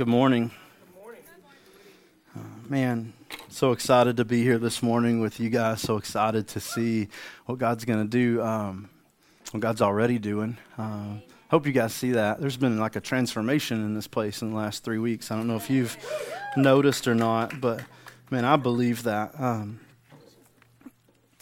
Good morning. Uh, man, so excited to be here this morning with you guys. So excited to see what God's going to do, um, what God's already doing. Uh, hope you guys see that. There's been like a transformation in this place in the last three weeks. I don't know if you've noticed or not, but man, I believe that. Um,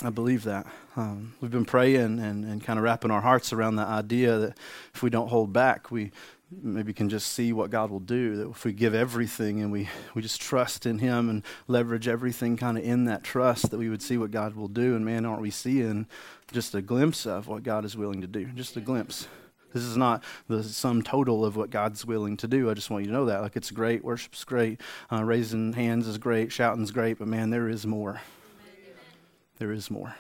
I believe that. Um, we've been praying and, and kind of wrapping our hearts around the idea that if we don't hold back, we maybe can just see what God will do. That if we give everything and we, we just trust in Him and leverage everything kind of in that trust, that we would see what God will do. And man, aren't we seeing just a glimpse of what God is willing to do? Just a glimpse. This is not the sum total of what God's willing to do. I just want you to know that. Like, it's great, worship's great, uh, raising hands is great, shouting's great, but man, there is more. There is more.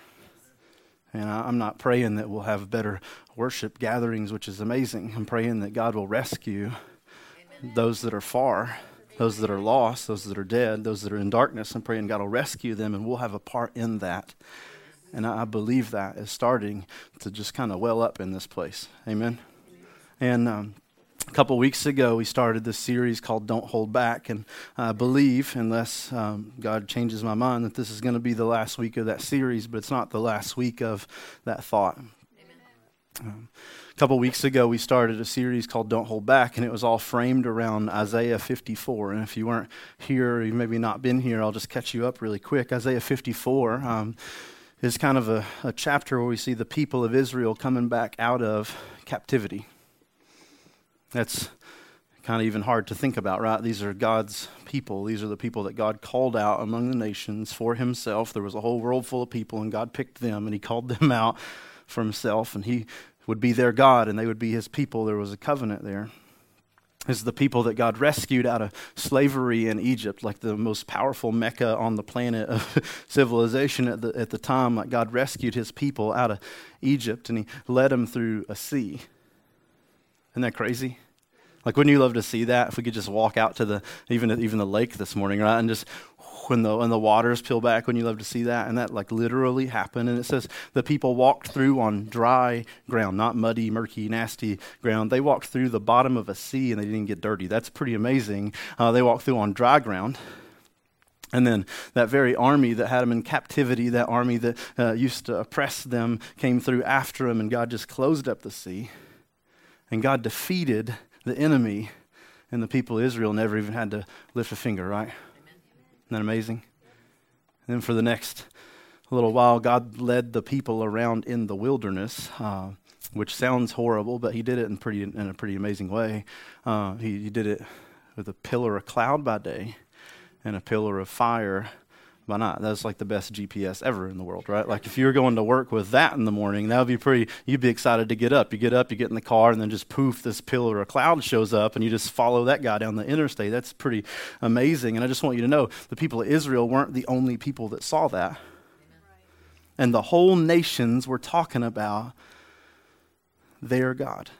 And I, am not praying that we'll have better worship gatherings, which is amazing. I'm praying that God will rescue Amen. those that are far, those that are lost, those that are dead, those that are in darkness. I'm praying God will rescue them and we'll have a part in that. And I, I believe that is starting to just kind of well up in this place. Amen. And um, a couple weeks ago, we started this series called Don't Hold Back. And I believe, unless um, God changes my mind, that this is going to be the last week of that series, but it's not the last week of that thought. Um, a couple weeks ago, we started a series called Don't Hold Back, and it was all framed around Isaiah 54. And if you weren't here, or you maybe not been here, I'll just catch you up really quick. Isaiah 54 um, is kind of a, a chapter where we see the people of Israel coming back out of captivity. That's kind of even hard to think about, right? These are God's people. These are the people that God called out among the nations for himself. There was a whole world full of people, and God picked them and he called them out for himself, and he would be their God and they would be his people. There was a covenant there. This is the people that God rescued out of slavery in Egypt, like the most powerful mecca on the planet of civilization at the, at the time. Like God rescued his people out of Egypt and he led them through a sea. Isn't that crazy? Like, wouldn't you love to see that? If we could just walk out to the even even the lake this morning, right, and just when the when the waters peel back, wouldn't you love to see that? And that like literally happened. And it says the people walked through on dry ground, not muddy, murky, nasty ground. They walked through the bottom of a sea and they didn't get dirty. That's pretty amazing. Uh, they walked through on dry ground. And then that very army that had them in captivity, that army that uh, used to oppress them, came through after them, and God just closed up the sea. And God defeated the enemy, and the people of Israel never even had to lift a finger, right? Isn't that amazing? And then for the next little while, God led the people around in the wilderness, uh, which sounds horrible, but He did it in, pretty, in a pretty amazing way. Uh, he, he did it with a pillar of cloud by day and a pillar of fire why not? That's like the best GPS ever in the world, right? Like if you were going to work with that in the morning, that would be pretty, you'd be excited to get up. You get up, you get in the car, and then just poof, this pillar of cloud shows up, and you just follow that guy down the interstate. That's pretty amazing. And I just want you to know the people of Israel weren't the only people that saw that. And the whole nations were talking about their God.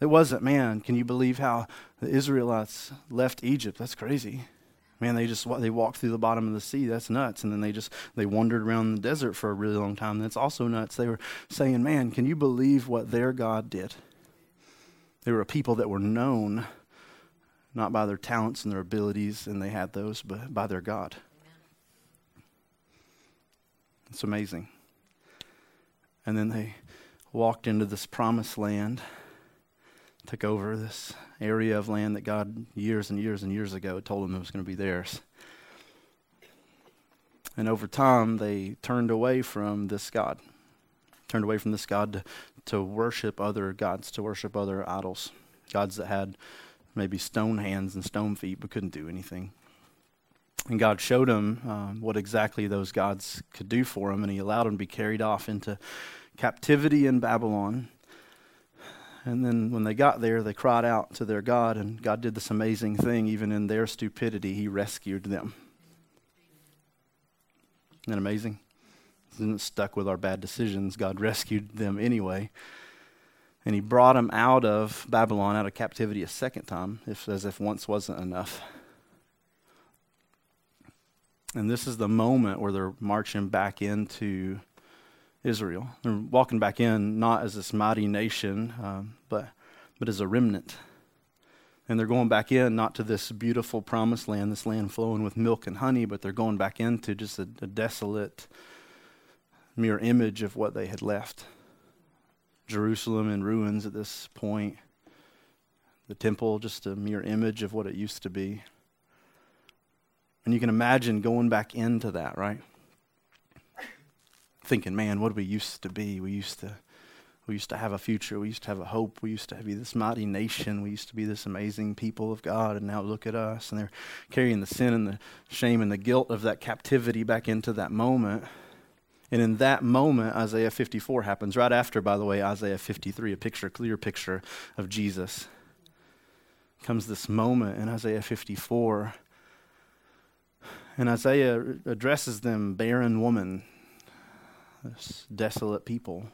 It wasn't, man, can you believe how the Israelites left Egypt? That's crazy. Man, they just they walked through the bottom of the sea. That's nuts. And then they just they wandered around the desert for a really long time. That's also nuts. They were saying, "Man, can you believe what their God did?" They were a people that were known not by their talents and their abilities, and they had those, but by their God. It's amazing. And then they walked into this promised land took over this area of land that God, years and years and years ago, told them it was going to be theirs. And over time, they turned away from this God, turned away from this God to, to worship other gods, to worship other idols, gods that had maybe stone hands and stone feet but couldn't do anything. And God showed them um, what exactly those gods could do for them, and He allowed them to be carried off into captivity in Babylon and then when they got there, they cried out to their God, and God did this amazing thing. Even in their stupidity, He rescued them. Isn't that amazing? Isn't stuck with our bad decisions? God rescued them anyway. And He brought them out of Babylon, out of captivity a second time, if, as if once wasn't enough. And this is the moment where they're marching back into Israel. They're walking back in not as this mighty nation, um, but, but as a remnant. And they're going back in, not to this beautiful promised land, this land flowing with milk and honey, but they're going back into just a, a desolate mere image of what they had left. Jerusalem in ruins at this point. The temple, just a mere image of what it used to be. And you can imagine going back into that, right? Thinking, man, what we used to be? We used to we used to have a future. We used to have a hope. We used to be this mighty nation. We used to be this amazing people of God. And now look at us. And they're carrying the sin and the shame and the guilt of that captivity back into that moment. And in that moment, Isaiah 54 happens. Right after, by the way, Isaiah 53, a picture, clear picture of Jesus. Comes this moment in Isaiah 54. And Isaiah addresses them barren woman, this desolate people.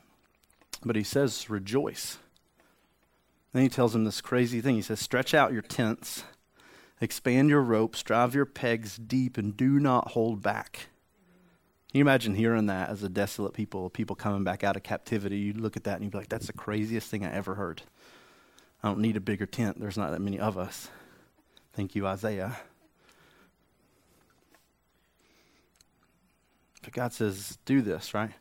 But he says, rejoice. Then he tells them this crazy thing. He says, stretch out your tents, expand your ropes, drive your pegs deep, and do not hold back. Can you imagine hearing that as a desolate people, people coming back out of captivity? You look at that and you'd be like, that's the craziest thing I ever heard. I don't need a bigger tent. There's not that many of us. Thank you, Isaiah. But God says, do this, right?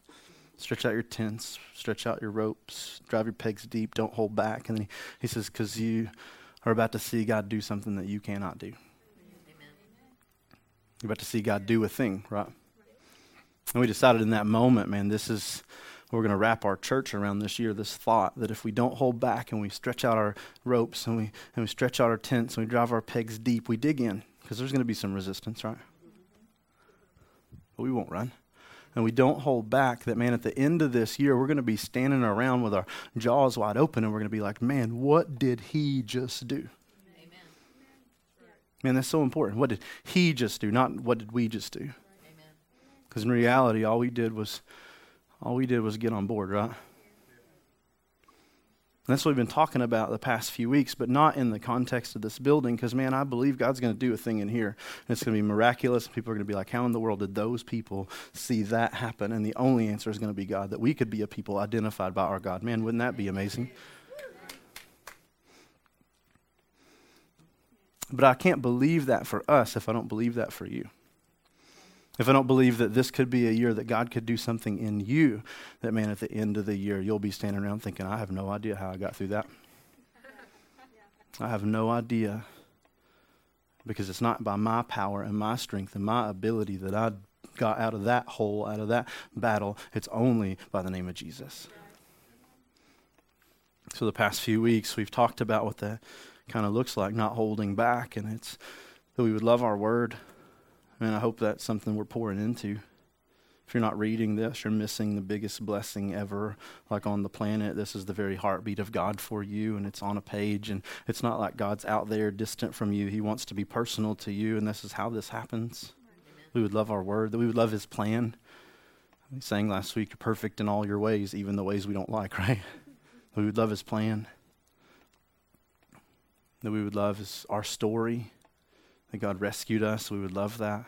Stretch out your tents, stretch out your ropes, drive your pegs deep, don't hold back. And then he, he says, because you are about to see God do something that you cannot do. Amen. You're about to see God do a thing, right? And we decided in that moment, man, this is, we're going to wrap our church around this year, this thought that if we don't hold back and we stretch out our ropes and we, and we stretch out our tents and we drive our pegs deep, we dig in, because there's going to be some resistance, right? But we won't run and we don't hold back, that man, at the end of this year, we're going to be standing around with our jaws wide open and we're going to be like, man, what did he just do? Amen. Man, that's so important. What did he just do? Not what did we just do? Because in reality, all we did was all we did was get on board, right? That's what we've been talking about the past few weeks, but not in the context of this building, because, man, I believe God's going to do a thing in here. And it's going to be miraculous. And people are going to be like, how in the world did those people see that happen? And the only answer is going to be God, that we could be a people identified by our God. Man, wouldn't that be amazing? But I can't believe that for us if I don't believe that for you. If I don't believe that this could be a year that God could do something in you, that man, at the end of the year, you'll be standing around thinking, I have no idea how I got through that. I have no idea. Because it's not by my power and my strength and my ability that I got out of that hole, out of that battle. It's only by the name of Jesus. So, the past few weeks, we've talked about what that kind of looks like, not holding back, and it's that we would love our word, and I hope that's something we're pouring into. If you're not reading this, you're missing the biggest blessing ever, like on the planet. This is the very heartbeat of God for you, and it's on a page. And it's not like God's out there distant from you. He wants to be personal to you, and this is how this happens. Amen. We would love our word, that we would love His plan. We sang last week, You're perfect in all your ways, even the ways we don't like, right? we would love His plan. That we would love his, our story that God rescued us. We would love that.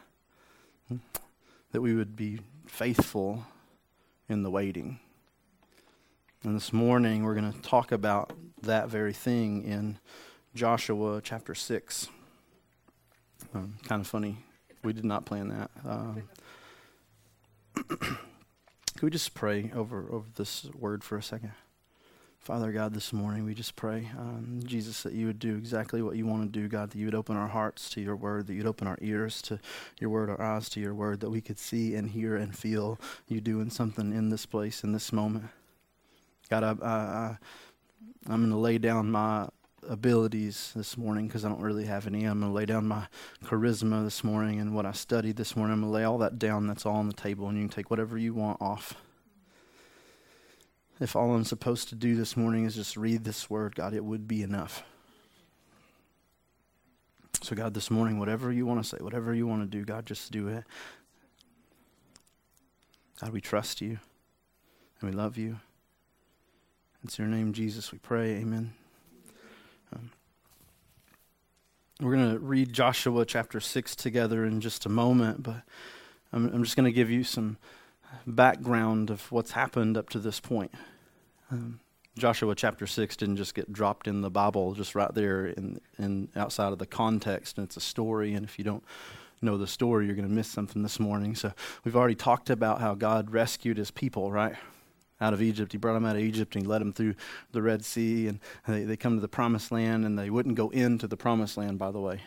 That we would be faithful in the waiting. And this morning we're going to talk about that very thing in Joshua chapter 6. Um, kind of funny. We did not plan that. Um, can we just pray over, over this word for a second? Father God, this morning we just pray, um, Jesus, that you would do exactly what you want to do, God, that you would open our hearts to your word, that you'd open our ears to your word, our eyes to your word, that we could see and hear and feel you doing something in this place, in this moment. God, I, I, I'm going to lay down my abilities this morning because I don't really have any. I'm going to lay down my charisma this morning and what I studied this morning. I'm going to lay all that down. That's all on the table, and you can take whatever you want off if all I'm supposed to do this morning is just read this word, God, it would be enough. So, God, this morning, whatever you want to say, whatever you want to do, God, just do it. God, we trust you and we love you. It's your name, Jesus, we pray. Amen. Um, we're going to read Joshua chapter 6 together in just a moment, but I'm, I'm just going to give you some background of what's happened up to this point. Um, Joshua chapter 6 didn't just get dropped in the Bible just right there in, in outside of the context, and it's a story. And if you don't know the story, you're going to miss something this morning. So we've already talked about how God rescued his people, right? Out of Egypt. He brought them out of Egypt and he led them through the Red Sea, and they, they come to the promised land, and they wouldn't go into the promised land, by the way.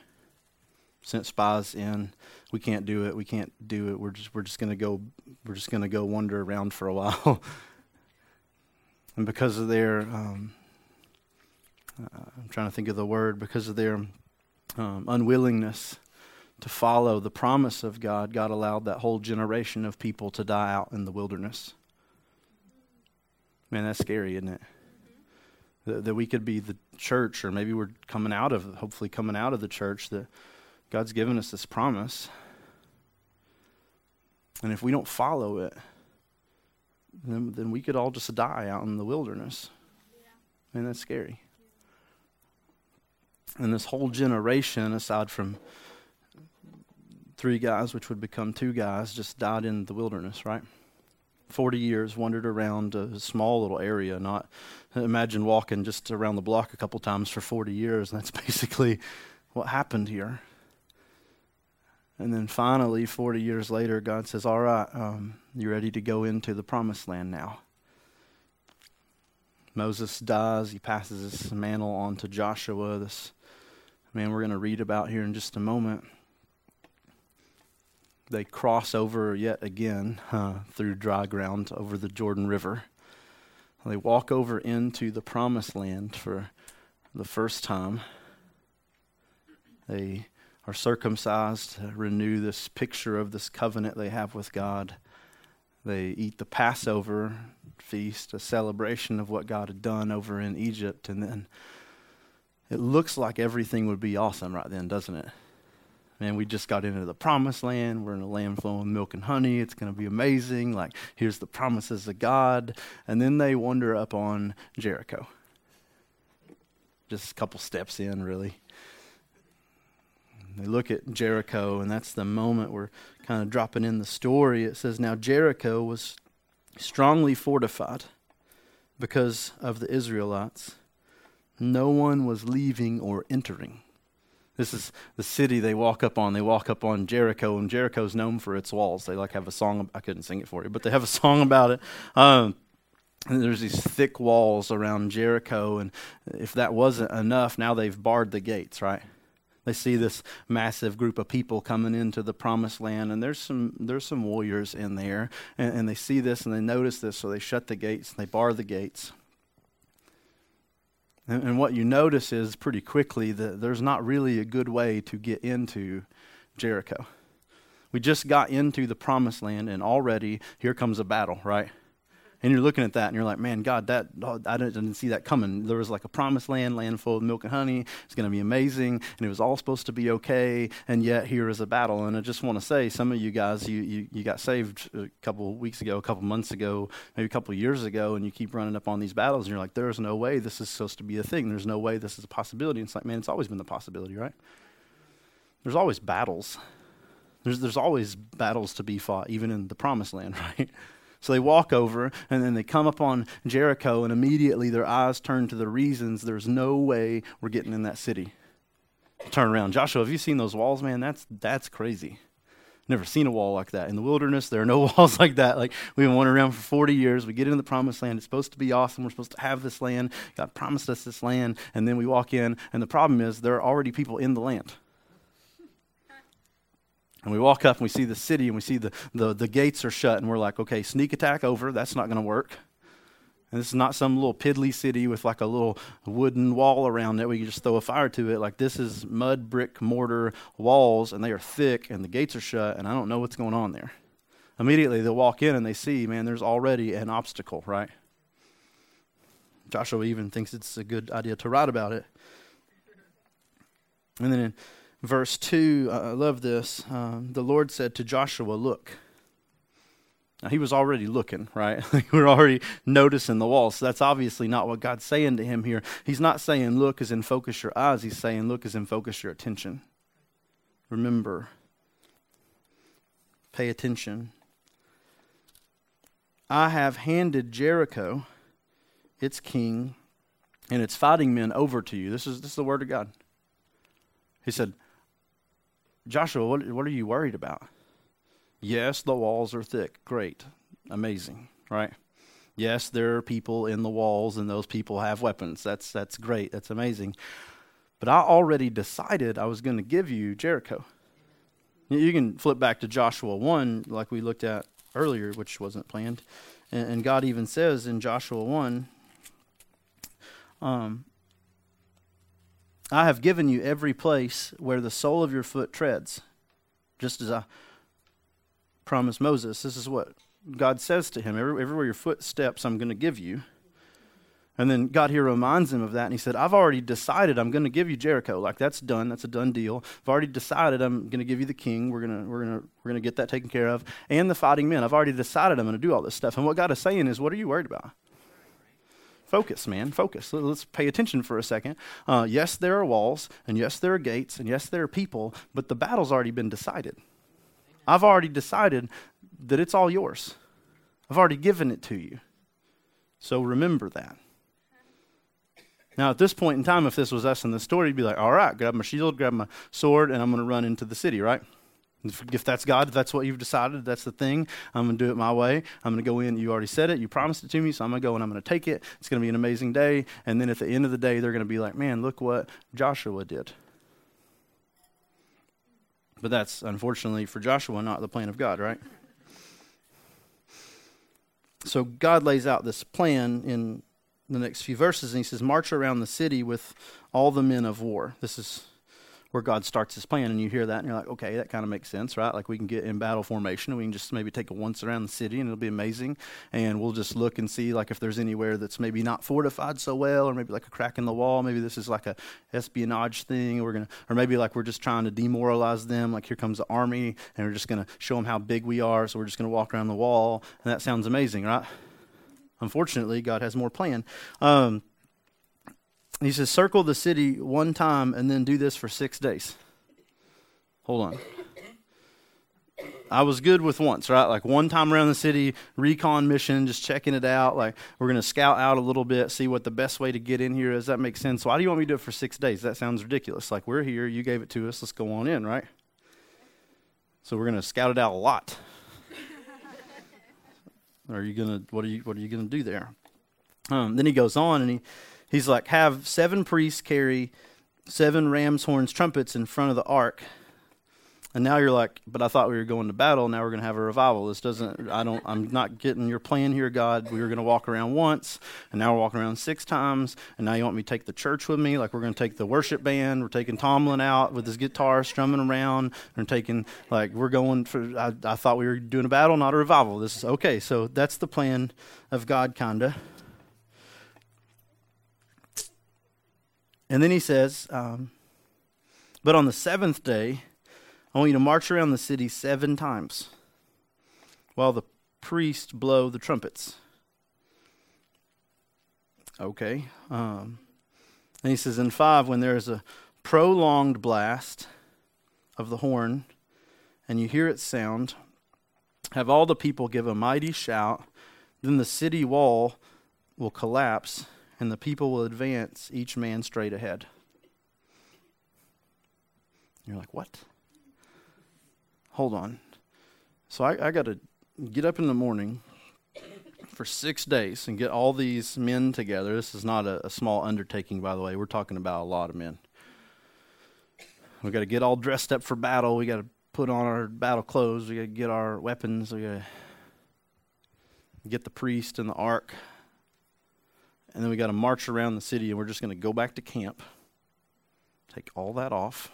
Sent spies in. We can't do it. We can't do it. We're just we're just gonna go we're just gonna go wander around for a while. And because of their um, uh, I'm trying to think of the word because of their um, unwillingness to follow the promise of God, God allowed that whole generation of people to die out in the wilderness. Man, that's scary, isn't it? That, that we could be the church, or maybe we're coming out of, hopefully coming out of the church, that God's given us this promise. And if we don't follow it, then, then we could all just die out in the wilderness. Yeah. And that's scary. And this whole generation, aside from three guys, which would become two guys, just died in the wilderness, right? 40 years, wandered around a small little area. Not imagine walking just around the block a couple times for 40 years. And that's basically what happened here. And then finally, 40 years later, God says, All right, um, you're ready to go into the promised land now. Moses dies. He passes his mantle on to Joshua, this man we're going to read about here in just a moment. They cross over yet again uh, through dry ground over the Jordan River. They walk over into the promised land for the first time. They are circumcised renew this picture of this covenant they have with God. They eat the Passover feast, a celebration of what God had done over in Egypt. And then it looks like everything would be awesome right then, doesn't it? Man, we just got into the promised land. We're in a land flowing milk and honey. It's going to be amazing. Like, here's the promises of God. And then they wander up on Jericho. Just a couple steps in, really. They look at Jericho, and that's the moment we're kind of dropping in the story. It says, Now Jericho was strongly fortified because of the Israelites. No one was leaving or entering. This is the city they walk up on. They walk up on Jericho, and Jericho's known for its walls. They like have a song. I couldn't sing it for you, but they have a song about it. Um, there's these thick walls around Jericho, and if that wasn't enough, now they've barred the gates, right? They see this massive group of people coming into the promised land, and there's some there's some warriors in there, and, and they see this and they notice this, so they shut the gates and they bar the gates. And, and what you notice is pretty quickly that there's not really a good way to get into Jericho. We just got into the promised land, and already here comes a battle, right? And you're looking at that and you're like, man, God, that oh, I didn't, didn't, see that coming. There was like a promised land, land full of milk and honey. It's going to be amazing. And it was all supposed to be okay. And yet here is a battle. And I just want to say, some of you guys, you, you, you got saved a couple weeks ago, a couple months ago, maybe a couple years ago, and you keep running up on these battles. And you're like, there's no way this is supposed to be a thing. There's no way this is a possibility. And it's like, man, it's always been the possibility, right? There's always battles. There's, there's always battles to be fought, even in the promised land, right? So they walk over and then they come upon Jericho, and immediately their eyes turn to the reasons there's no way we're getting in that city. Turn around. Joshua, have you seen those walls, man? That's, that's crazy. Never seen a wall like that. In the wilderness, there are no walls like that. Like we've been wandering around for 40 years. We get into the promised land. It's supposed to be awesome. We're supposed to have this land. God promised us this land. And then we walk in, and the problem is there are already people in the land. And we walk up and we see the city and we see the, the, the gates are shut, and we're like, okay, sneak attack over. That's not going to work. And this is not some little piddly city with like a little wooden wall around it. We can just throw a fire to it. Like this is mud, brick, mortar walls, and they are thick, and the gates are shut, and I don't know what's going on there. Immediately they walk in and they see, man, there's already an obstacle, right? Joshua even thinks it's a good idea to write about it. And then in verse 2, I love this. Um, the Lord said to Joshua, Look. Now, he was already looking, right? we are already noticing the wall. So that's obviously not what God's saying to him here. He's not saying, Look as in focus your eyes. He's saying, Look as in focus your attention. Remember, pay attention. I have handed Jericho its king, and its fighting men over to you. This is, this is the word of God. He said, Joshua, what, what are you worried about? Yes, the walls are thick. Great. Amazing, right? Yes, there are people in the walls and those people have weapons. That's that's great. That's amazing. But I already decided I was going to give you Jericho. You can flip back to Joshua 1 like we looked at earlier, which wasn't planned. And, and God even says in Joshua 1 um, I have given you every place where the sole of your foot treads, just as I promised Moses. This is what God says to him everywhere your foot steps, I'm going to give you. And then God here reminds him of that, and he said, I've already decided I'm going to give you Jericho. Like that's done. That's a done deal. I've already decided I'm going to give you the king. We're going to we're to we're going to get that taken care of, and the fighting men. I've already decided I'm going to do all this stuff. And what God is saying is, what are you worried about? Focus, man. Focus. Let's pay attention for a second. Uh, yes, there are walls, and yes, there are gates, and yes, there are people, but the battle's already been decided. I've already decided that it's all yours. I've already given it to you. So remember that. Now, at this point in time, if this was us in the story, you'd be like, all right, grab my shield, grab my sword, and I'm going to run into the city, right? If that's God, if that's what you've decided, that's the thing, I'm going to do it my way. I'm going to go in. You already said it. You promised it to me, so I'm going to go and I'm going to take it. It's going to be an amazing day. And then at the end of the day, they're going to be like, man, look what Joshua did. But that's unfortunately for Joshua not the plan of God, right? So God lays out this plan in the next few verses, and he says, March around the city with all the men of war. This is where God starts his plan, and you hear that, and you're like, okay, that kind of makes sense, right? Like we can get in battle formation, and we can just maybe take a once around the city, and it'll be amazing. And we'll just look and see, like, if there's anywhere that's maybe not fortified so well, or maybe like a crack in the wall. Maybe this is like a espionage thing, we're gonna, or maybe like we're just trying to demoralize them. Like here comes the army, and we're just gonna show them how big we are. So we're just gonna walk around the wall, and that sounds amazing, right? Unfortunately, God has more plan. Um, he says, circle the city one time and then do this for six days. Hold on. I was good with once, right? Like one time around the city, recon mission, just checking it out. Like we're going to scout out a little bit, see what the best way to get in here is. That makes sense. Why do you want me to do it for six days? That sounds ridiculous. Like we're here, you gave it to us, let's go on in, right? So we're going to scout it out a lot. are you going to, what are you, what are you going to do there? Um, then he goes on and he, He's like, have seven priests carry seven ram's horns, trumpets in front of the ark. And now you're like, but I thought we were going to battle. Now we're going to have a revival. This doesn't, I don't, I'm not getting your plan here, God. We were going to walk around once, and now we're walking around six times. And now you want me to take the church with me? Like we're going to take the worship band. We're taking Tomlin out with his guitar strumming around. We're taking, like, we're going for, I, I thought we were doing a battle, not a revival. This is okay. So that's the plan of God, kind of. And then he says, um, But on the seventh day, I want you to march around the city seven times while the priests blow the trumpets. Okay. Um, and he says, In five, when there is a prolonged blast of the horn and you hear its sound, have all the people give a mighty shout, then the city wall will collapse and the people will advance, each man straight ahead. You're like, what? Hold on. So I, I got to get up in the morning for six days and get all these men together. This is not a, a small undertaking, by the way. We're talking about a lot of men. We got to get all dressed up for battle. We got to put on our battle clothes. We got to get our weapons. We got to get the priest and the ark and then we got to march around the city and we're just going to go back to camp, take all that off,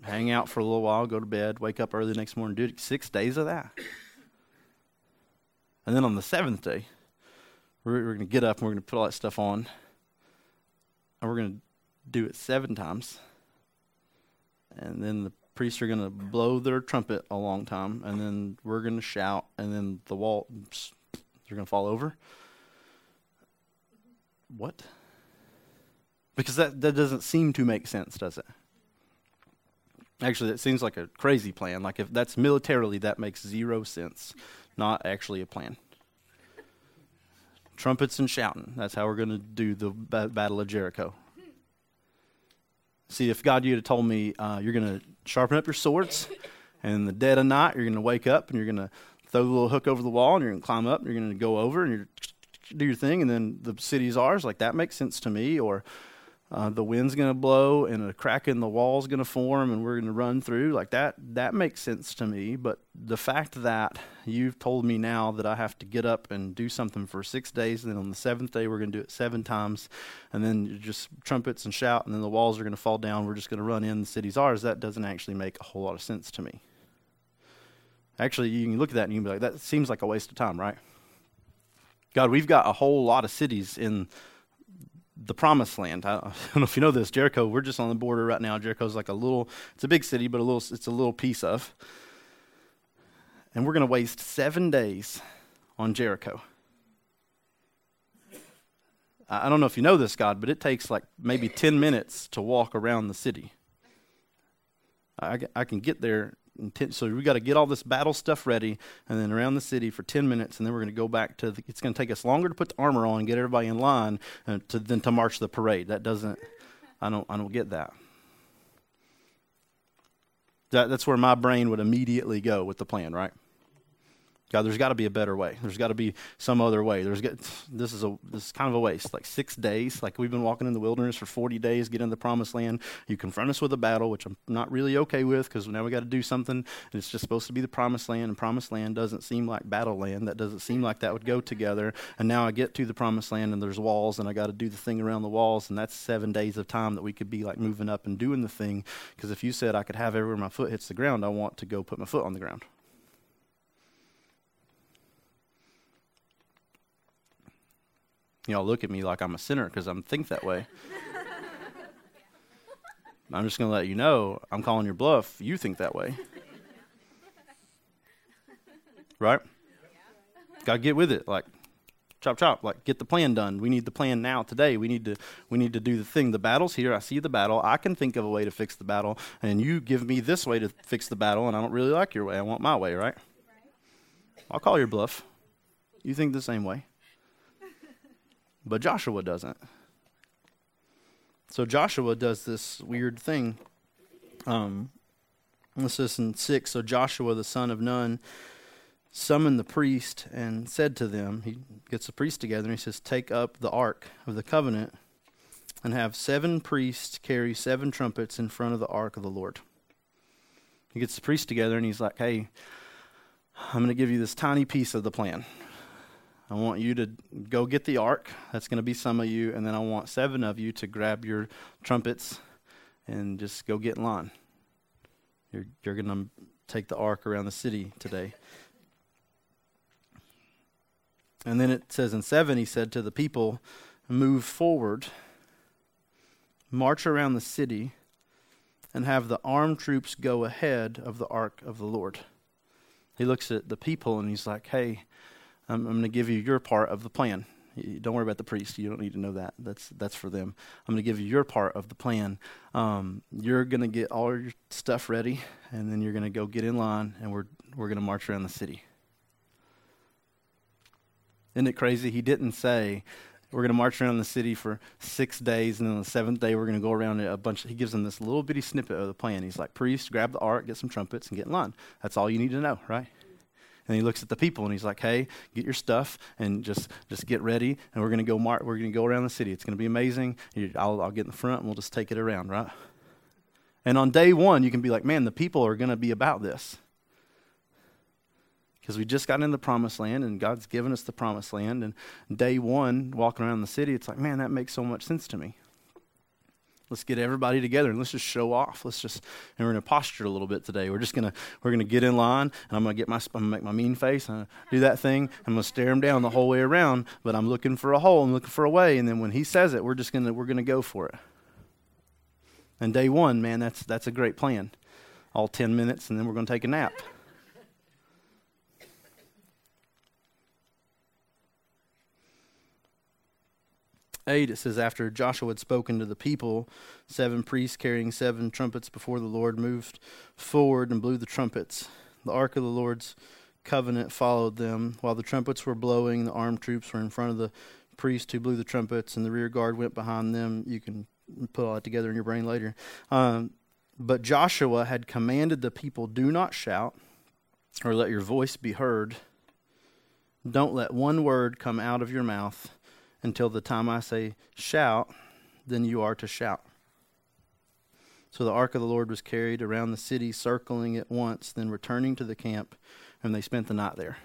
hang out for a little while, go to bed, wake up early the next morning, do six days of that. And then on the seventh day, we're, we're going to get up and we're going to put all that stuff on, and we're going to do it seven times. And then the priests are going to blow their trumpet a long time, and then we're going to shout, and then the wall, they're going to fall over what? Because that, that doesn't seem to make sense, does it? Actually, that seems like a crazy plan. Like, if that's militarily, that makes zero sense. Not actually a plan. trumpets and shouting. That's how we're going to do the ba- Battle of Jericho. See, if God, you'd have told me uh, you're going to sharpen up your swords, and in the dead of night, you're going to wake up and you're going to throw the little hook over the wall, and you're going to climb up, and you're going to go over, and you're do your thing, and then the city's ours. Like that makes sense to me. Or uh, the wind's going to blow and a crack in the wall's going to form and we're going to run through like that that makes sense to me but the fact that you've told me now that i have to get up and do something for six days and then on the seventh day we're going to do it seven times and then just trumpets and shout and then the walls are going to fall down we're just going to run in the city's ours that doesn't actually make a whole lot of sense to me actually you can look at that and you can be like that seems like a waste of time right god we've got a whole lot of cities in the promised land. I don't know if you know this, Jericho. We're just on the border right now. Jericho's like a little. It's a big city, but a little. It's a little piece of. And we're going to waste seven days on Jericho. I don't know if you know this, God, but it takes like maybe 10 minutes to walk around the city. I, I can get there so we got to get all this battle stuff ready and then around the city for 10 minutes and then we're going to go back to the, it's going to take us longer to put the armor on and get everybody in line uh, to, to march the parade that doesn't i don't i don't get that. that that's where my brain would immediately go with the plan right God, there's got to be a better way. There's got to be some other way. There's got, this is a this is kind of a waste. Like six days, like we've been walking in the wilderness for 40 days, get getting the promised land. You confront us with a battle, which I'm not really okay with because now we got to do something. And it's just supposed to be the promised land, and promised land doesn't seem like battle land. That doesn't seem like that would go together. And now I get to the promised land, and there's walls, and I got to do the thing around the walls, and that's seven days of time that we could be like moving up and doing the thing. Because if you said I could have everywhere my foot hits the ground, I want to go put my foot on the ground. Y'all look at me like I'm a sinner because I'm think that way. I'm just going to let you know I'm calling your bluff. You think that way. Right? Got to get with it. Like, chop chop like get the plan done we need the plan now today we need to we need to do the thing the battle's here i see the battle i can think of a way to fix the battle and you give me this way to fix the battle and i don't really like your way i want my way right i'll call your bluff you think the same way but Joshua doesn't. So Joshua does this weird thing. Um, this is in 6. So Joshua, the son of Nun, summoned the priest and said to them, he gets the priest together and he says, Take up the ark of the covenant and have seven priests carry seven trumpets in front of the ark of the Lord. He gets the priest together and he's like, Hey, I'm going to give you this tiny piece of the plan. I want you to go get the ark. That's going to be some of you. And then I want seven of you to grab your trumpets and just go get in line. You're, you're going to take the ark around the city today. And then it says in 7, he said to the people, Move forward, march around the city, and have the armed troops go ahead of the ark of the Lord. He looks at the people and he's like, Hey, I'm, I'm going to give you your part of the plan. Don't worry about the priest. You don't need to know that. That's that's for them. I'm going to give you your part of the plan. Um, you're going to get all your stuff ready, and then you're going to go get in line, and we're we're going to march around the city. Isn't it crazy? He didn't say we're going to march around the city for six days, and then on the seventh day we're going to go around a bunch. He gives them this little bitty snippet of the plan. He's like, "Priest, grab the ark, get some trumpets, and get in line." That's all you need to know, right? And he looks at the people and he's like, "Hey, get your stuff and just just get ready, and we're gonna go mark. We're gonna go around the city. It's gonna be amazing. I'll, I'll get in the front and we'll just take it around, right?" And on day one, you can be like, "Man, the people are gonna be about this." Because we just got in the promised land and God's given us the promised land. And day one, walking around the city, it's like, man, that makes so much sense to me. Let's get everybody together and let's just show off. Let's just and we're gonna posture a little bit today. We're just gonna we're gonna get in line and I'm gonna get my I'm gonna make my mean face and do that thing. I'm gonna stare him down the whole way around, but I'm looking for a hole. I'm looking for a way. And then when he says it, we're just gonna we're gonna go for it. And day one, man, that's that's a great plan. All ten minutes, and then we're gonna take a nap. 8, it says, After Joshua had spoken to the people, seven priests carrying seven trumpets before the Lord moved forward and blew the trumpets. The ark of the Lord's covenant followed them. While the trumpets were blowing, the armed troops were in front of the priest who blew the trumpets, and the rear guard went behind them. You can put all that together in your brain later. Um, but Joshua had commanded the people, Do not shout or let your voice be heard. Don't let one word come out of your mouth until the time I say, Shout, then you are to shout. So the ark of the Lord was carried around the city, circling it once, then returning to the camp, and they spent the night there.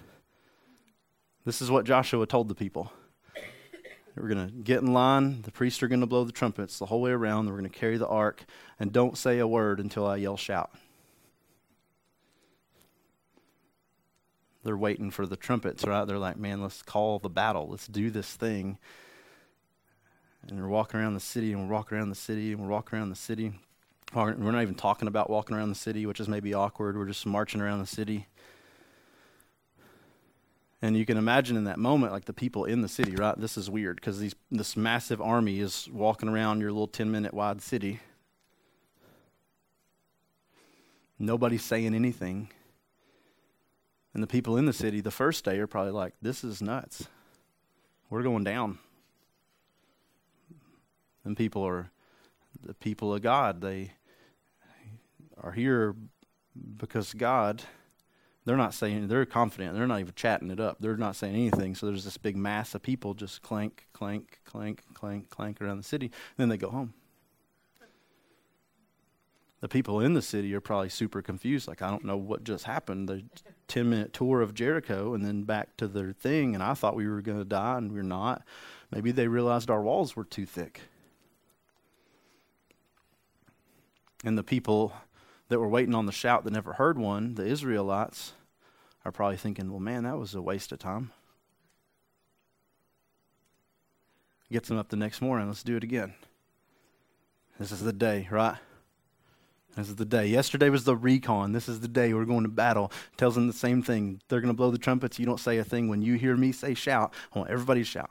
This is what Joshua told the people. We're going to get in line. The priests are going to blow the trumpets the whole way around. We're going to carry the ark, and don't say a word until I yell shout. They're waiting for the trumpets, right? They're like, man, let's call the battle. Let's do this thing. And we're walking around the city, and we're walking around the city, and we're walking around the city. We're not even talking about walking around the city, which is maybe awkward. We're just marching around the city. And you can imagine in that moment, like the people in the city, right? This is weird because this massive army is walking around your little ten minute wide city. Nobody's saying anything. And the people in the city the first day are probably like, This is nuts. We're going down. And people are the people of God. They are here because God they're not saying they're confident they're not even chatting it up they're not saying anything so there's this big mass of people just clank clank clank clank clank around the city And then they go home the people in the city are probably super confused like i don't know what just happened the 10 minute tour of jericho and then back to their thing and i thought we were going to die and we're not maybe they realized our walls were too thick and the people that were waiting on the shout that never heard one, the Israelites, are probably thinking, well, man, that was a waste of time. Gets them up the next morning. Let's do it again. This is the day, right? This is the day. Yesterday was the recon. This is the day we're going to battle. Tells them the same thing. They're going to blow the trumpets. You don't say a thing. When you hear me say shout, I want everybody to shout.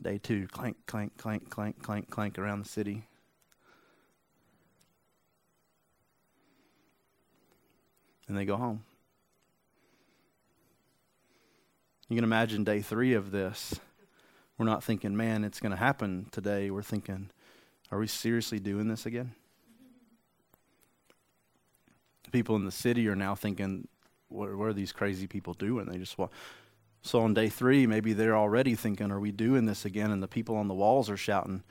Day two, clank, clank, clank, clank, clank, clank around the city. and they go home. You can imagine day three of this. We're not thinking, man, it's going to happen today. We're thinking, are we seriously doing this again? People in the city are now thinking, what, what are these crazy people doing? They just walk. So on day three, maybe they're already thinking, are we doing this again? And the people on the walls are shouting,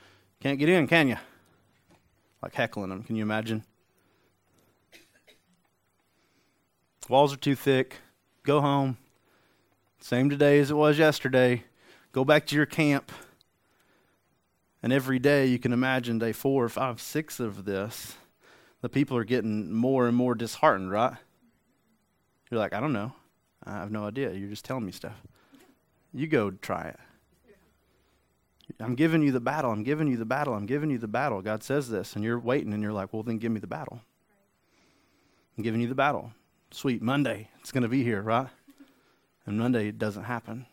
can't get in, can you? Like heckling them. Can you imagine? Walls are too thick. Go home. Same today as it was yesterday. Go back to your camp. And every day, you can imagine day four, five, six of this, the people are getting more and more disheartened, right? You're like, I don't know. I have no idea. You're just telling me stuff. You go try it. I'm giving you the battle. I'm giving you the battle. I'm giving you the battle. God says this. And you're waiting and you're like, well, then give me the battle. I'm giving you the battle sweet Monday, it's going to be here, right? And Monday, it doesn't happen.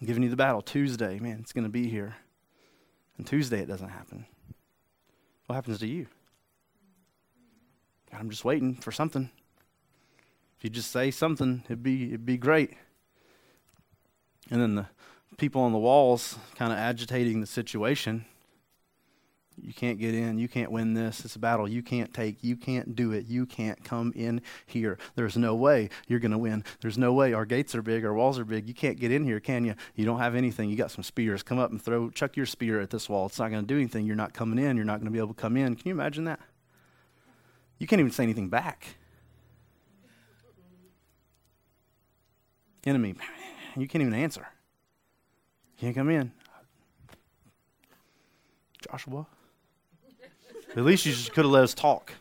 I'm giving you the battle. Tuesday, man, it's going to be here. And Tuesday, it doesn't happen. What happens to you? God, I'm just waiting for something. If you just say something, it'd be, it'd be great. And then the people on the walls kind of agitating the situation you can't get in. You can't win this. It's a battle you can't take. You can't do it. You can't come in here. There's no way you're going to win. There's no way. Our gates are big. Our walls are big. You can't get in here, can you? You don't have anything. You got some spears. Come up and throw, chuck your spear at this wall. It's not going to do anything. You're not coming in. You're not going to be able to come in. Can you imagine that? You can't even say anything back. Enemy, you can't even answer. You can't come in. Joshua, at least you could have let us talk.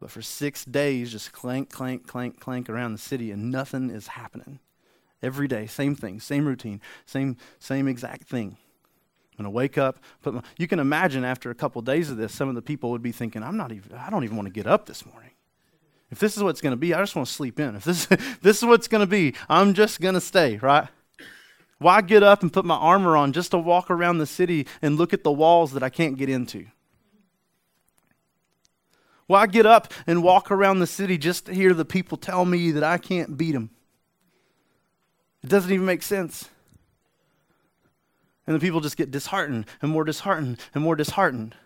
But for six days, just clank, clank, clank, clank around the city, and nothing is happening. Every day, same thing, same routine, same, same exact thing. I'm gonna wake up. Put my, you can imagine after a couple of days of this, some of the people would be thinking, "I'm not even. I don't even want to get up this morning. If this is what's to be, I just want to sleep in. If this this is what's to be, I'm just to stay. Right? Why get up and put my armor on just to walk around the city and look at the walls that I can't get into? Why get up and walk around the city just to hear the people tell me that I can't beat them? It doesn't even make sense. And the people just get disheartened and more disheartened and more disheartened.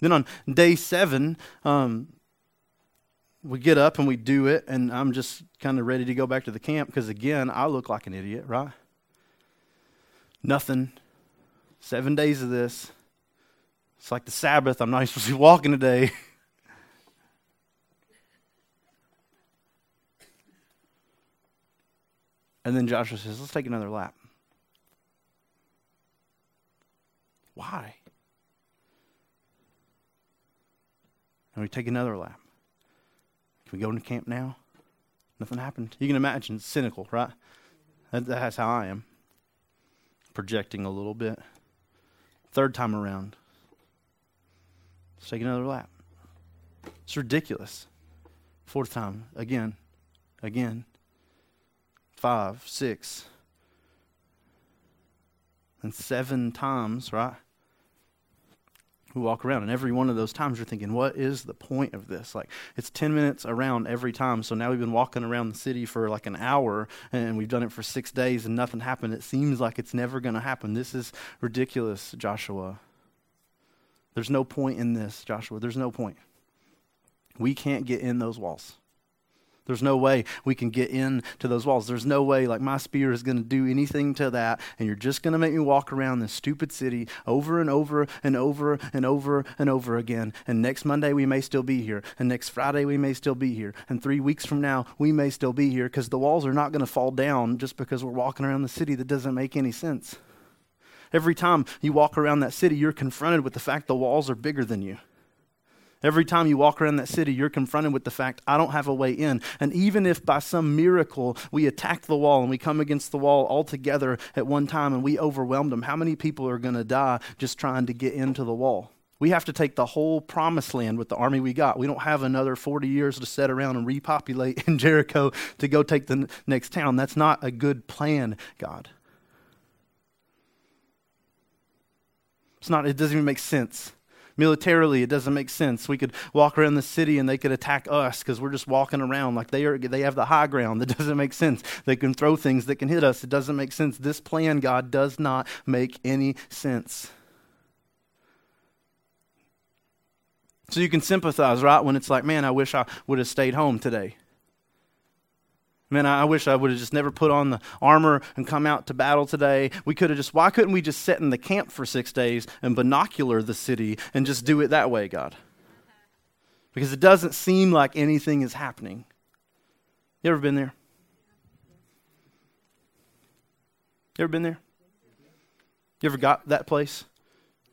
Then on day seven, um, we get up and we do it, and I'm just kind of ready to go back to the camp because, again, I look like an idiot, right? Nothing. Seven days of this. It's like the Sabbath. I'm not supposed to be walking today. and then Joshua says, Let's take another lap. Why? And we take another lap. We go into camp now? Nothing happened. You can imagine, it's cynical, right? That, that's how I am. Projecting a little bit. Third time around. Let's take another lap. It's ridiculous. Fourth time, again, again. Five, six, and seven times, right? We walk around. And every one of those times you're thinking what is the point of this? Like it's 10 minutes around every time. So now we've been walking around the city for like an hour and we've done it for six days and nothing happened. It seems like it's never going to happen. This is ridiculous joshua. There's no point in this joshua. There's no point. We can't get in those walls there's no way we can get into those walls. There's no way, like, my spear is going to do anything to that, and you're just going to make me walk around this stupid city over and over and over and over and over again. And next Monday, we may still be here. And next Friday, we may still be here. And three weeks from now, we may still be here because the walls are not going to fall down just because we're walking around the city that doesn't make any sense. Every time you walk around that city, you're confronted with the fact the walls are bigger than you. Every time you walk around that city, you're confronted with the fact, I don't have a way in. And even if by some miracle we attack the wall and we come against the wall all together at one time and we overwhelm them, how many people are going to die just trying to get into the wall? We have to take the whole promised land with the army we got. We don't have another 40 years to sit around and repopulate in Jericho to go take the next town. That's not a good plan, God. It's not, it doesn't even make sense. Militarily, it doesn't make sense. We could walk around the city and they could attack us because we're just walking around like they are. They have the high ground. That doesn't make sense. They can throw things that can hit us. It doesn't make sense. This plan, God, does not make any sense. So you can sympathize, right? When it's like, man, I wish I would have stayed home today. Man, I wish I would have just never put on the armor and come out to battle today. We could have just, why couldn't we just sit in the camp for six days and binocular the city and just do it that way, God? Because it doesn't seem like anything is happening. You ever been there? You ever been there? You ever got that place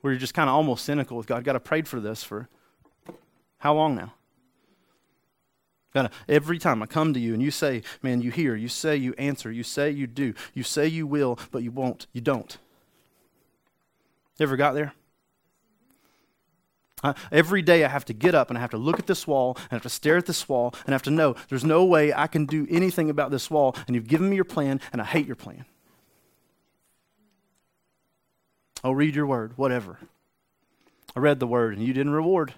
where you're just kind of almost cynical with God? God, I prayed for this for how long now? God, every time I come to you and you say, man, you hear, you say you answer, you say you do, you say you will, but you won't, you don't. Ever got there? Uh, every day I have to get up and I have to look at this wall and I have to stare at this wall and I have to know there's no way I can do anything about this wall and you've given me your plan and I hate your plan. I'll read your word, whatever. I read the word and you didn't reward.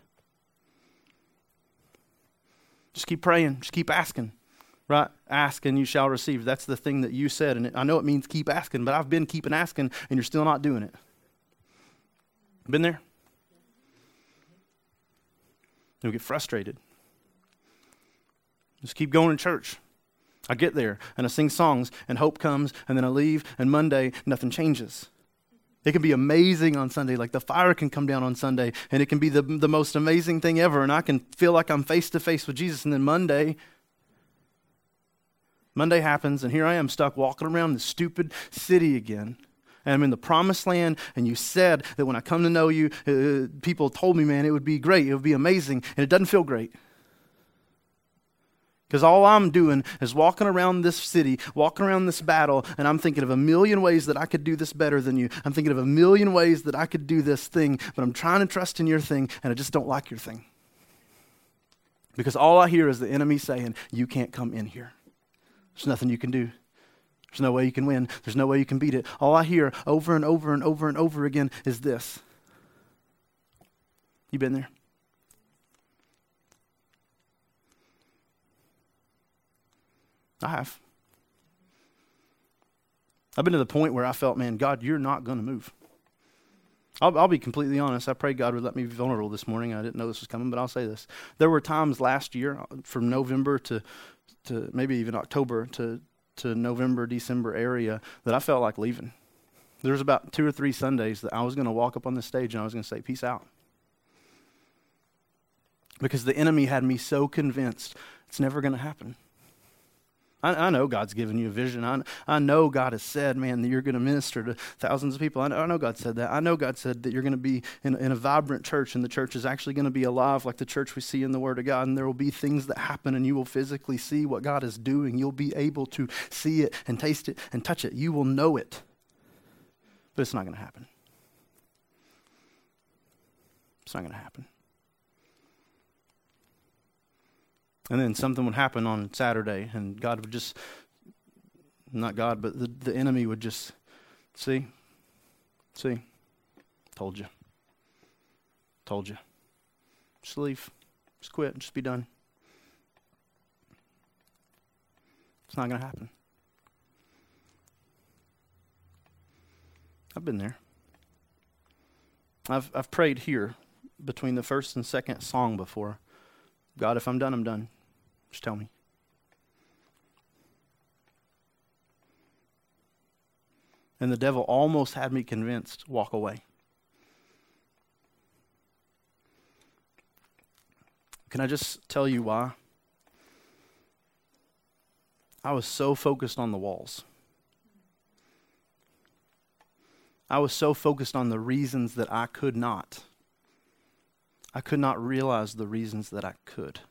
Just keep praying. Just keep asking. Right? Ask and you shall receive. That's the thing that you said. And I know it means keep asking, but I've been keeping asking and you're still not doing it. Been there? You'll get frustrated. Just keep going to church. I get there and I sing songs and hope comes and then I leave and Monday nothing changes. It can be amazing on Sunday, like the fire can come down on Sunday, and it can be the, the most amazing thing ever, and I can feel like I'm face to face with Jesus. And then Monday, Monday happens, and here I am stuck walking around this stupid city again. And I'm in the promised land, and you said that when I come to know you, uh, people told me, man, it would be great, it would be amazing, and it doesn't feel great. Because all I'm doing is walking around this city, walking around this battle, and I'm thinking of a million ways that I could do this better than you. I'm thinking of a million ways that I could do this thing, but I'm trying to trust in your thing, and I just don't like your thing. Because all I hear is the enemy saying, You can't come in here. There's nothing you can do. There's no way you can win. There's no way you can beat it. All I hear over and over and over and over again is this You been there? I have. I've been to the point where I felt, man, God, you're not going to move. I'll, I'll, be completely honest. I prayed God would let me be vulnerable this morning. I didn't know this was coming, but I'll say this. There were times last year, uh, from November to, to maybe even October to, to November, December area, that I felt like leaving. There was about two or three Sundays that I was going to walk up on the stage and I was going to say, Peace out. Because the enemy had me so convinced it's never going to happen. I, I, know God's given you a vision. I, I know God has said, man, that you're going to minister to thousands of people. I know, I know, God said that. I know God said that you're going to be in, in a vibrant church, and the church is actually going to be alive like the church we see in the Word of God. And there will be things that happen, and you will physically see what God is doing. You'll be able to see it and taste it and touch it. You will know it. But it's not going to happen. It's not going to happen. And then something would happen on Saturday, and God would just, not God, but the, the enemy would just, see, see, told you. Told you. Just leave. Just quit. Just be done. It's not going to happen. I've been there. I've, I've prayed here between the first and second song before. God, if I'm done, I'm done. Just tell me. And the devil almost had me convinced walk away. Can I just tell you why? I was so focused on the walls. I was so focused on the reasons that I could not. I could not realize the reasons that I could.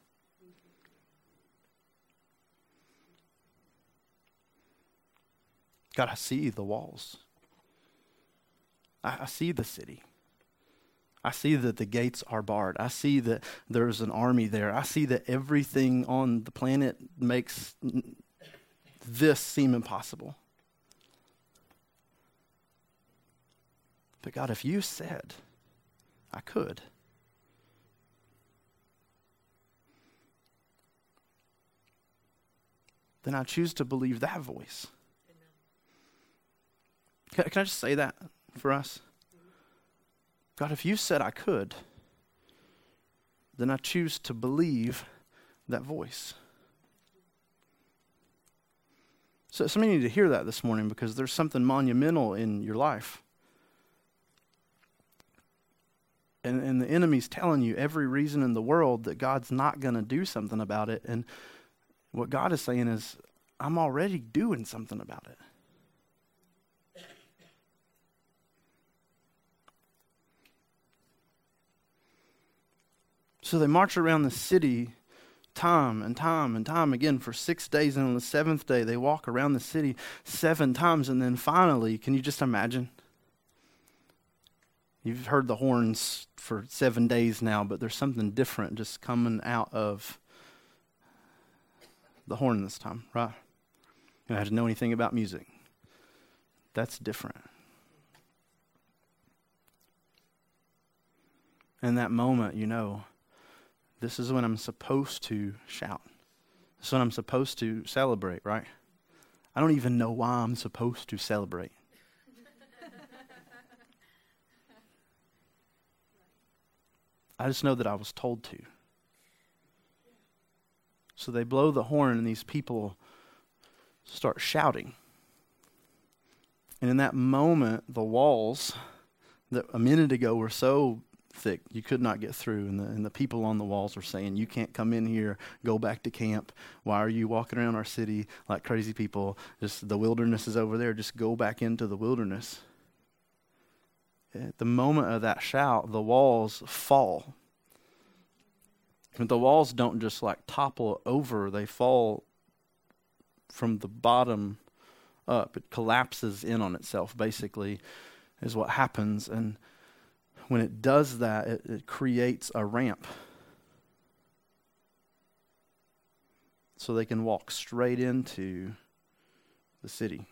God, I see the walls. I, I, see the city. I see that the gates are barred. I see that there's an army there. I see that everything on the planet makes this seem impossible. But God, if you said I could, then I choose to believe that voice. Can, can I just say that for us? God, if you said I could, then I choose to believe that voice. So some of you need to hear that this morning because there's something monumental in your life. And, and the enemy's telling you every reason in the world that God's not going to do something about it. And what God is saying is, I'm already doing something about it. So they march around the city time and time and time again for six days. And on the seventh day, they walk around the city seven times. And then finally, can you just imagine? You've heard the horns for seven days now, but there's something different just coming out of the horn this time, right? You don't have to know anything about music. That's different. In that moment, you know, this is when I'm supposed to shout. This is when I'm supposed to celebrate, right? I don't even know why I'm supposed to celebrate. I just know that I was told to. So they blow the horn, and these people start shouting. And in that moment, the walls that a minute ago were so thick you could not get through, and the, and the people on the walls are saying, You can't come in here, go back to camp. Why are you walking around our city like crazy people? Just the wilderness is over there, just go back into the wilderness. At the moment of that shout, the walls fall. But the walls don't just like topple over, they fall from the bottom up. It collapses in on itself, basically, is what happens. And when it does that, it, it creates a ramp. So they can walk straight into the city.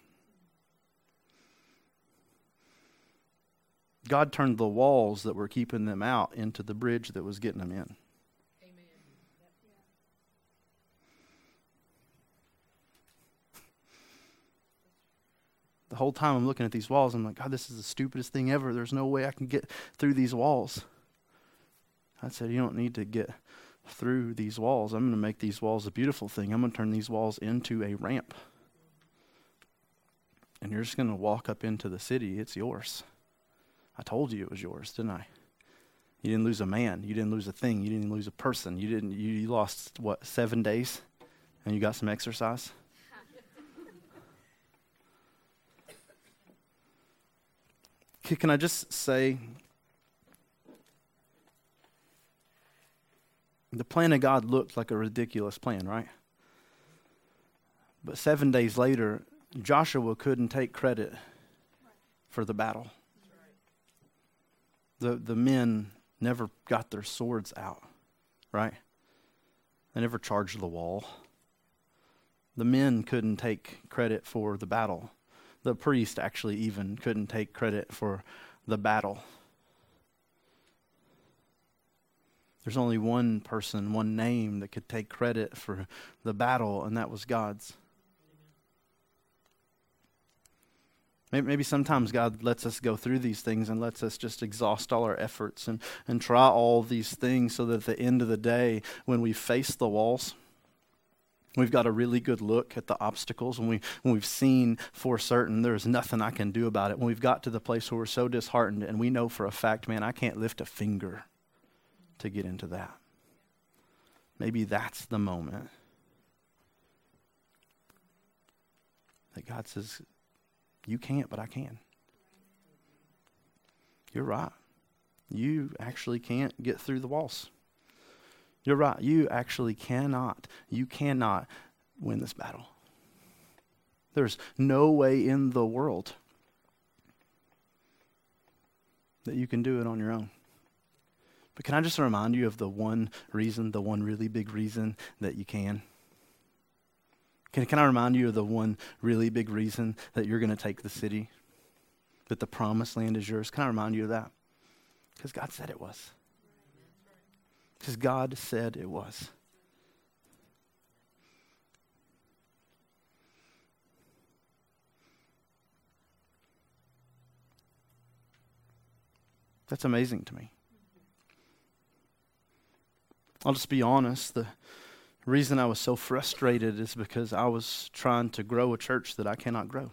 God turned the walls that were keeping them out into the bridge that was getting them in. The whole time I'm looking at these walls, I'm like, God, this is the stupidest thing ever. There's no way I can get through these walls. I said, You don't need to get through these walls. I'm going to make these walls a beautiful thing. I'm going to turn these walls into a ramp. And you're just going to walk up into the city. It's yours. I told you it was yours, didn't I? You didn't lose a man. You didn't lose a thing. You didn't lose a person. You didn't. You, lost what? Seven days, and you got some exercise. Can I just say the plan of God looked like a ridiculous plan, right? But seven days later, Joshua couldn't take credit for the battle. The, the men never got their swords out, right? They never charged the wall. The men couldn't take credit for the battle the priest actually even couldn't take credit for the battle. There's only one person, one name that could take credit for the battle, and that was God's. Maybe sometimes God lets us go through these things and lets us just exhaust all our efforts and, and try all these things so that at the end of the day, when we face the walls, We've got a really good look at the obstacles and we, when we've seen for certain there's nothing I can do about it. When we've got to the place where we're so disheartened and we know for a fact, man, I can't lift a finger to get into that. Maybe that's the moment that God says, You can't, but I can. You're right. You actually can't get through the walls. You're right. You actually cannot, you cannot win this battle. There's no way in the world that you can do it on your own. But can I just remind you of the one reason, the one really big reason that you can? Can, can I remind you of the one really big reason that you're going to take the city? That the promised land is yours? Can I remind you of that? Because God said it was. Because God said it was. That's amazing to me. I'll just be honest. The reason I was so frustrated is because I was trying to grow a church that I cannot grow.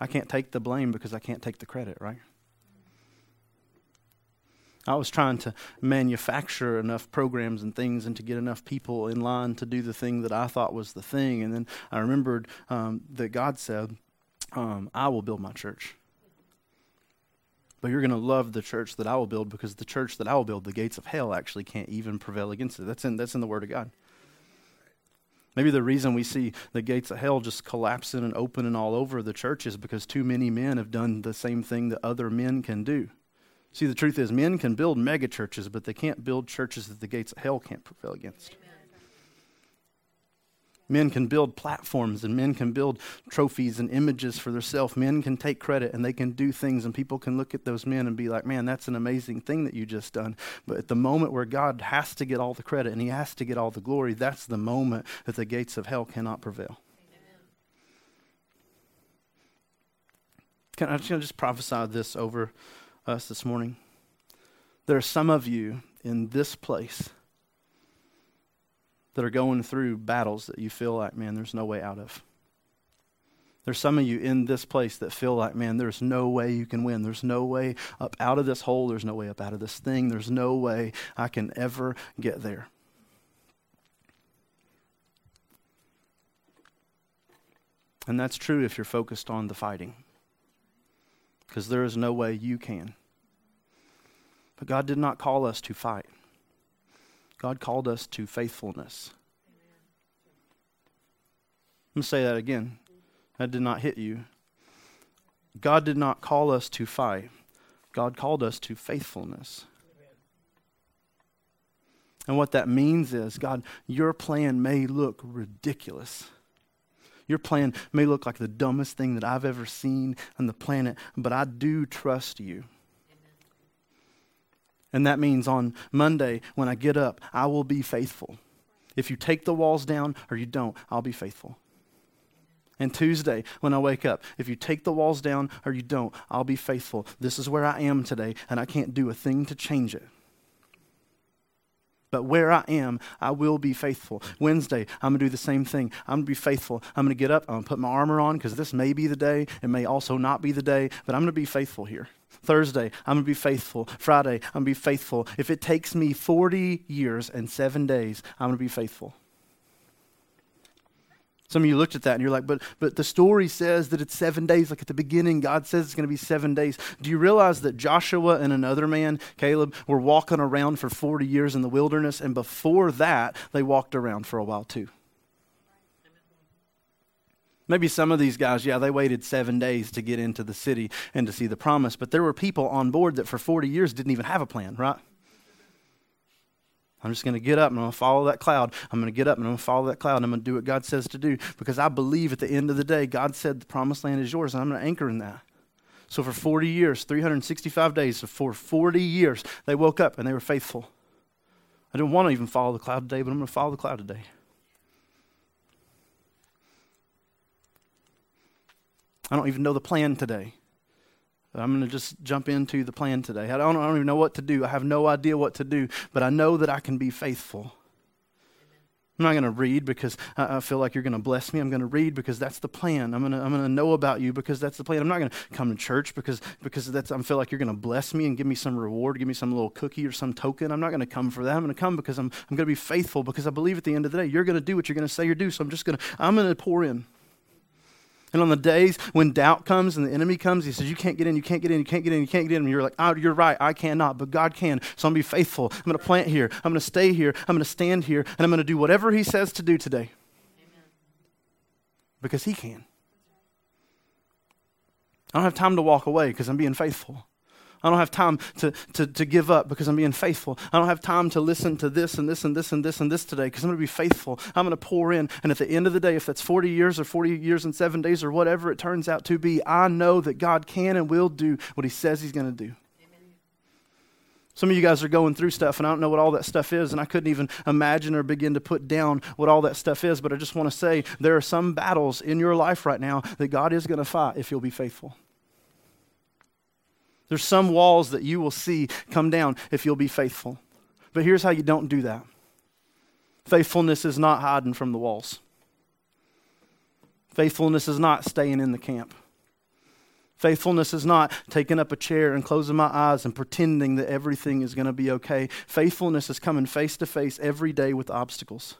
I can't take the blame because I can't take the credit, right? I was trying to manufacture enough programs and things and to get enough people in line to do the thing that I thought was the thing. And then I remembered um, that God said, um, I will build my church. But you're going to love the church that I will build because the church that I will build, the gates of hell actually can't even prevail against it. That's in, that's in the Word of God. Maybe the reason we see the gates of hell just collapsing and opening all over the church is because too many men have done the same thing that other men can do. See, the truth is, men can build mega churches, but they can't build churches that the gates of hell can't prevail against. Amen. Men can build platforms and men can build trophies and images for themselves. Men can take credit and they can do things, and people can look at those men and be like, man, that's an amazing thing that you just done. But at the moment where God has to get all the credit and he has to get all the glory, that's the moment that the gates of hell cannot prevail. Can I just prophesy this over us this morning. There are some of you in this place that are going through battles that you feel like, man, there's no way out of. There's some of you in this place that feel like, man, there's no way you can win. There's no way up out of this hole. There's no way up out of this thing. There's no way I can ever get there. And that's true if you're focused on the fighting because there is no way you can. But God did not call us to fight, God called us to faithfulness. I'm going to say that again. That did not hit you. God did not call us to fight. God called us to faithfulness. And what that means is, God, your plan may look ridiculous. Your plan may look like the dumbest thing that I've ever seen on the planet, but I do trust you. And that means on Monday, when I get up, I will be faithful. If you take the walls down or you don't, I'll be faithful. And Tuesday, when I wake up, if you take the walls down or you don't, I'll be faithful. This is where I am today, and I can't do a thing to change it. But where I am, I will be faithful. Wednesday, I'm going to do the same thing. I'm going to be faithful. I'm going to get up. I'm going to put my armor on because this may be the day. It may also not be the day, but I'm going to be faithful here. Thursday, I'm going to be faithful. Friday, I'm going to be faithful. If it takes me 40 years and seven days, I'm going to be faithful. Some of you looked at that and you're like, but, but the story says that it's seven days. Like at the beginning, God says it's going to be seven days. Do you realize that Joshua and another man, Caleb, were walking around for 40 years in the wilderness? And before that, they walked around for a while too. Maybe some of these guys, yeah, they waited seven days to get into the city and to see the promise, but there were people on board that for 40 years didn't even have a plan, right? I'm just going to get up and I'm going to follow that cloud. I'm going to get up and I'm going to follow that cloud. I'm going to do what God says to do because I believe at the end of the day, God said the promised land is yours, and I'm going to anchor in that. So for 40 years, 365 days, so for 40 years, they woke up and they were faithful. I didn't want to even follow the cloud today, but I'm going to follow the cloud today. I don't even know the plan today. I'm going to just jump into the plan today. I don't, I don't even know what to do. I have no idea what to do, but I know that I can be faithful. I'm not going to read because I feel like you're going to bless me. I'm going to read because that's the plan. I'm going to, I'm going to know about you because that's the plan. I'm not going to come to church because, because that's, I feel like you're going to bless me and give me some reward, give me some little cookie or some token. I'm not going to come for that. I'm going to come because I'm, I'm going to be faithful because I believe at the end of the day, you're going to do what you're going to say you're do. So I'm just going to, I'm going to pour in. And on the days when doubt comes and the enemy comes, he says, You can't get in, you can't get in, you can't get in, you can't get in. And you're like, Oh, you're right, I cannot, but God can. So I'm going to be faithful. I'm going to plant here. I'm going to stay here. I'm going to stand here. And I'm going to do whatever he says to do today. Amen. Because he can. I don't have time to walk away because I'm being faithful. I don't have time to, to, to give up because I'm being faithful. I don't have time to listen to this and this and this and this and this today because I'm going to be faithful. I'm going to pour in. And at the end of the day, if that's 40 years or 40 years and seven days or whatever it turns out to be, I know that God can and will do what He says He's going to do. Some of you guys are going through stuff, and I don't know what all that stuff is, and I couldn't even imagine or begin to put down what all that stuff is. But I just want to say there are some battles in your life right now that God is going to fight if you'll be faithful. There's some walls that you will see come down if you'll be faithful. But here's how you don't do that faithfulness is not hiding from the walls, faithfulness is not staying in the camp. Faithfulness is not taking up a chair and closing my eyes and pretending that everything is going to be okay. Faithfulness is coming face to face every day with obstacles.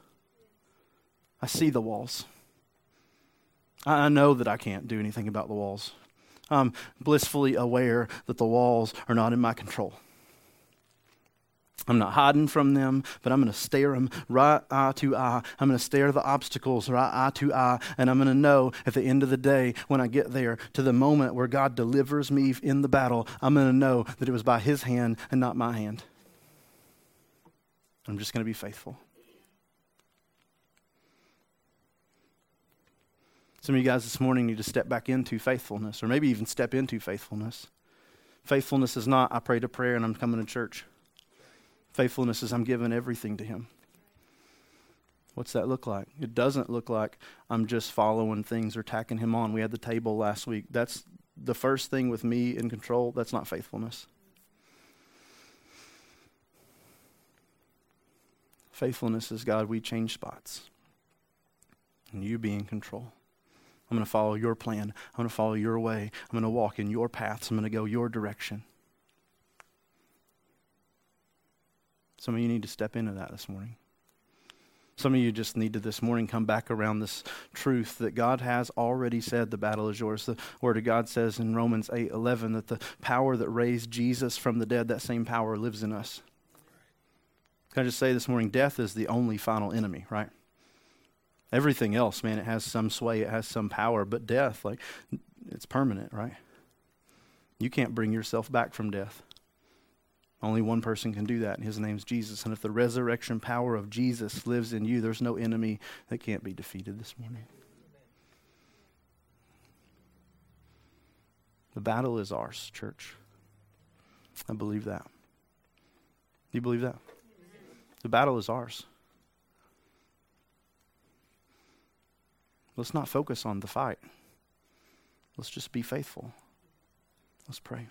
I see the walls. I know that I can't do anything about the walls. I'm blissfully aware that the walls are not in my control. I'm not hiding from them, but I'm going to stare them right eye to eye. I'm going to stare the obstacles right eye to eye, and I'm going to know at the end of the day, when I get there to the moment where God delivers me in the battle, I'm going to know that it was by His hand and not my hand. I'm just going to be faithful. Some of you guys this morning need to step back into faithfulness, or maybe even step into faithfulness. Faithfulness is not, I prayed a prayer and I'm coming to church. Faithfulness is, I'm giving everything to Him. What's that look like? It doesn't look like I'm just following things or tacking Him on. We had the table last week. That's the first thing with me in control. That's not faithfulness. Faithfulness is God, we change spots. And you be in control. I'm going to follow your plan. I'm going to follow your way. I'm going to walk in your paths. I'm going to go your direction. Some of you need to step into that this morning. Some of you just need to this morning come back around this truth that God has already said the battle is yours. The word of God says in Romans 8 11 that the power that raised Jesus from the dead, that same power lives in us. Can I just say this morning, death is the only final enemy, right? Everything else, man, it has some sway, it has some power, but death, like, it's permanent, right? You can't bring yourself back from death. Only one person can do that, and his name's Jesus. And if the resurrection power of Jesus lives in you, there's no enemy that can't be defeated this morning. The battle is ours, church. I believe that. You believe that? The battle is ours. Let's not focus on the fight. Let's just be faithful. Let's pray.